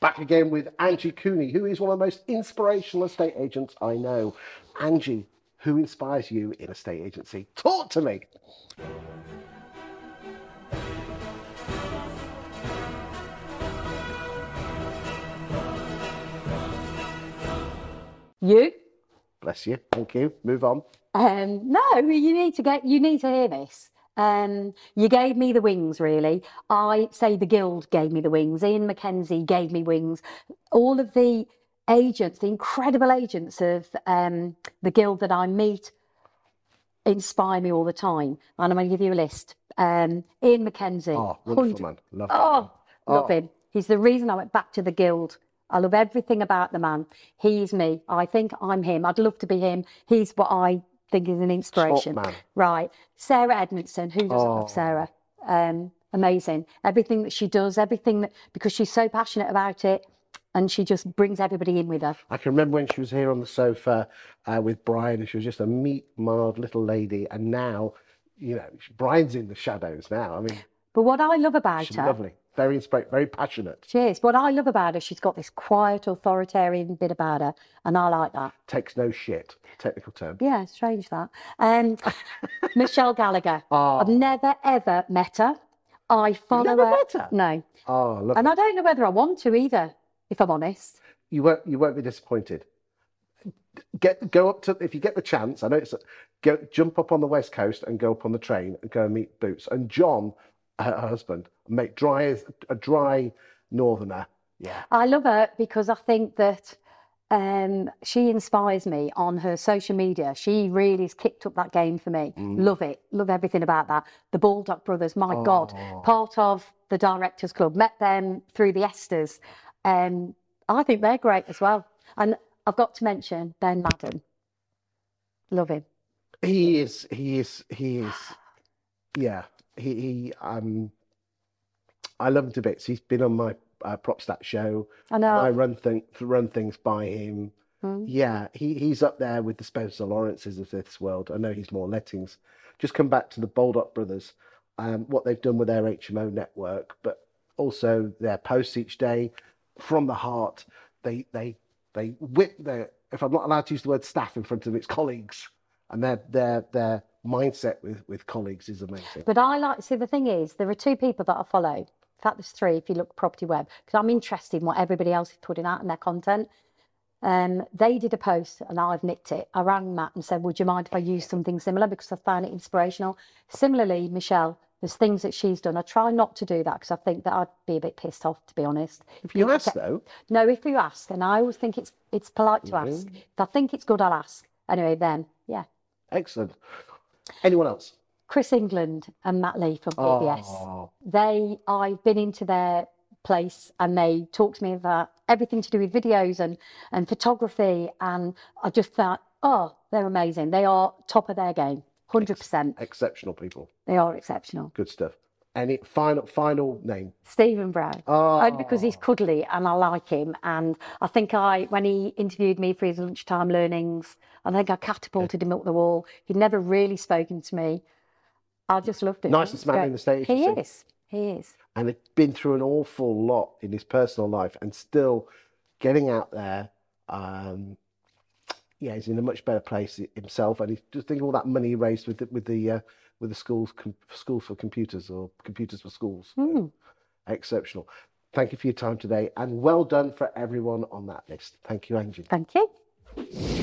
Back again with Angie Cooney, who is one of the most inspirational estate agents I know. Angie, who inspires you in estate agency? Talk to me. You? Bless you. Thank you. Move on. Um, no, you need to get. You need to hear this. Um, you gave me the wings, really. I say the guild gave me the wings. Ian Mackenzie gave me wings. All of the agents, the incredible agents of um, the guild that I meet, inspire me all the time. And I'm going to give you a list. Um, Ian Mackenzie. Oh, wonderful man. Love that. Oh, love Oh. him. He's the reason I went back to the guild. I love everything about the man. He's me. I think I'm him. I'd love to be him. He's what I think is an inspiration. Right. Sarah Edmondson. Who doesn't Oh. love Sarah? Um, amazing. Everything that she does, everything that, because she's so passionate about it and she just brings everybody in with her. I can remember when she was here on the sofa uh, with Brian, and she was just a meek, mild little lady. And now, you know, Brian's in the shadows now. I mean, But what I love about she's her, lovely, very inspiring, very passionate. she is, what I love about her, she's got this quiet, authoritarian bit about her. And I like that. Takes no shit. Technical term. Yeah, strange that. Um, Michelle Gallagher. Oh. I've never ever met her. I follow never her. met her? No, Oh, look. and I don't know whether I want to either. If I'm honest. you won't you won't be disappointed. Get go up to if you get the chance. I know it's go jump up on the west coast and go up on the train and go and meet Boots and John, her husband, make dry a dry northerner. Yeah, I love her because I think that um, she inspires me on her social media. She really has kicked up that game for me. Mm. Love it. Love everything about that. The Baldock brothers, my God, Oh. part of the Directors Club. Met them through the ESTAS. Um, I think they're great as well. And I've got to mention Ben Madden. Love him. he is. He is. He is. Yeah, he. he um, I love him to bits. He's been on my uh, prop stat show. I know. I run thing run things by him. Mm. Yeah, he, he's up there with the Spencer Lawrences of this world. I know he's more lettings. Just come back to the Baldock brothers, um, what they've done with their HMO network, but also their posts each day from the heart. They they they whip their if I'm not allowed to use the word staff in front of its colleagues, and their their their mindset with with colleagues is amazing. But I like, see, the thing is, there are two people that I follow. In fact, there's three if you look Property Web, because I'm interested in what everybody else is putting out in their content. Um, they did a post and I've nicked it. I rang Matt and said, Would you mind if I use something similar? Because I found it inspirational. Similarly, Michelle, there's things that she's done. I try not to do that because I think that I'd be a bit pissed off, to be honest. If you ask though, No, if you ask, and I always think it's it's polite to ask. Mhm. If I think it's good, I'll ask. Anyway, then, yeah. Excellent. Anyone else? Chris England and Matt Lee from ah. PBS. Oh, they I've been into their place and they talked to me about everything to do with videos and and photography and I just thought oh they're amazing they are top of their game 100% exceptional people. they are exceptional Good stuff. Any final final name? Stephen Brown. Oh, only because he's cuddly and I like him. And I think I when he interviewed me for his lunchtime learnings I think I catapulted him up the wall. He'd never really spoken to me. I just loved it Nicest man in the state he is. He is. And he's been through an awful lot in his personal life and still getting out there. Um, yeah, he's in a much better place himself, and he's just thinking all that money he raised with the, with the uh, with the schools com- schools for computers or computers for schools. Hmm. Exceptional. Thank you for your time today, and well done for everyone on that list. Thank you, Angie. thank you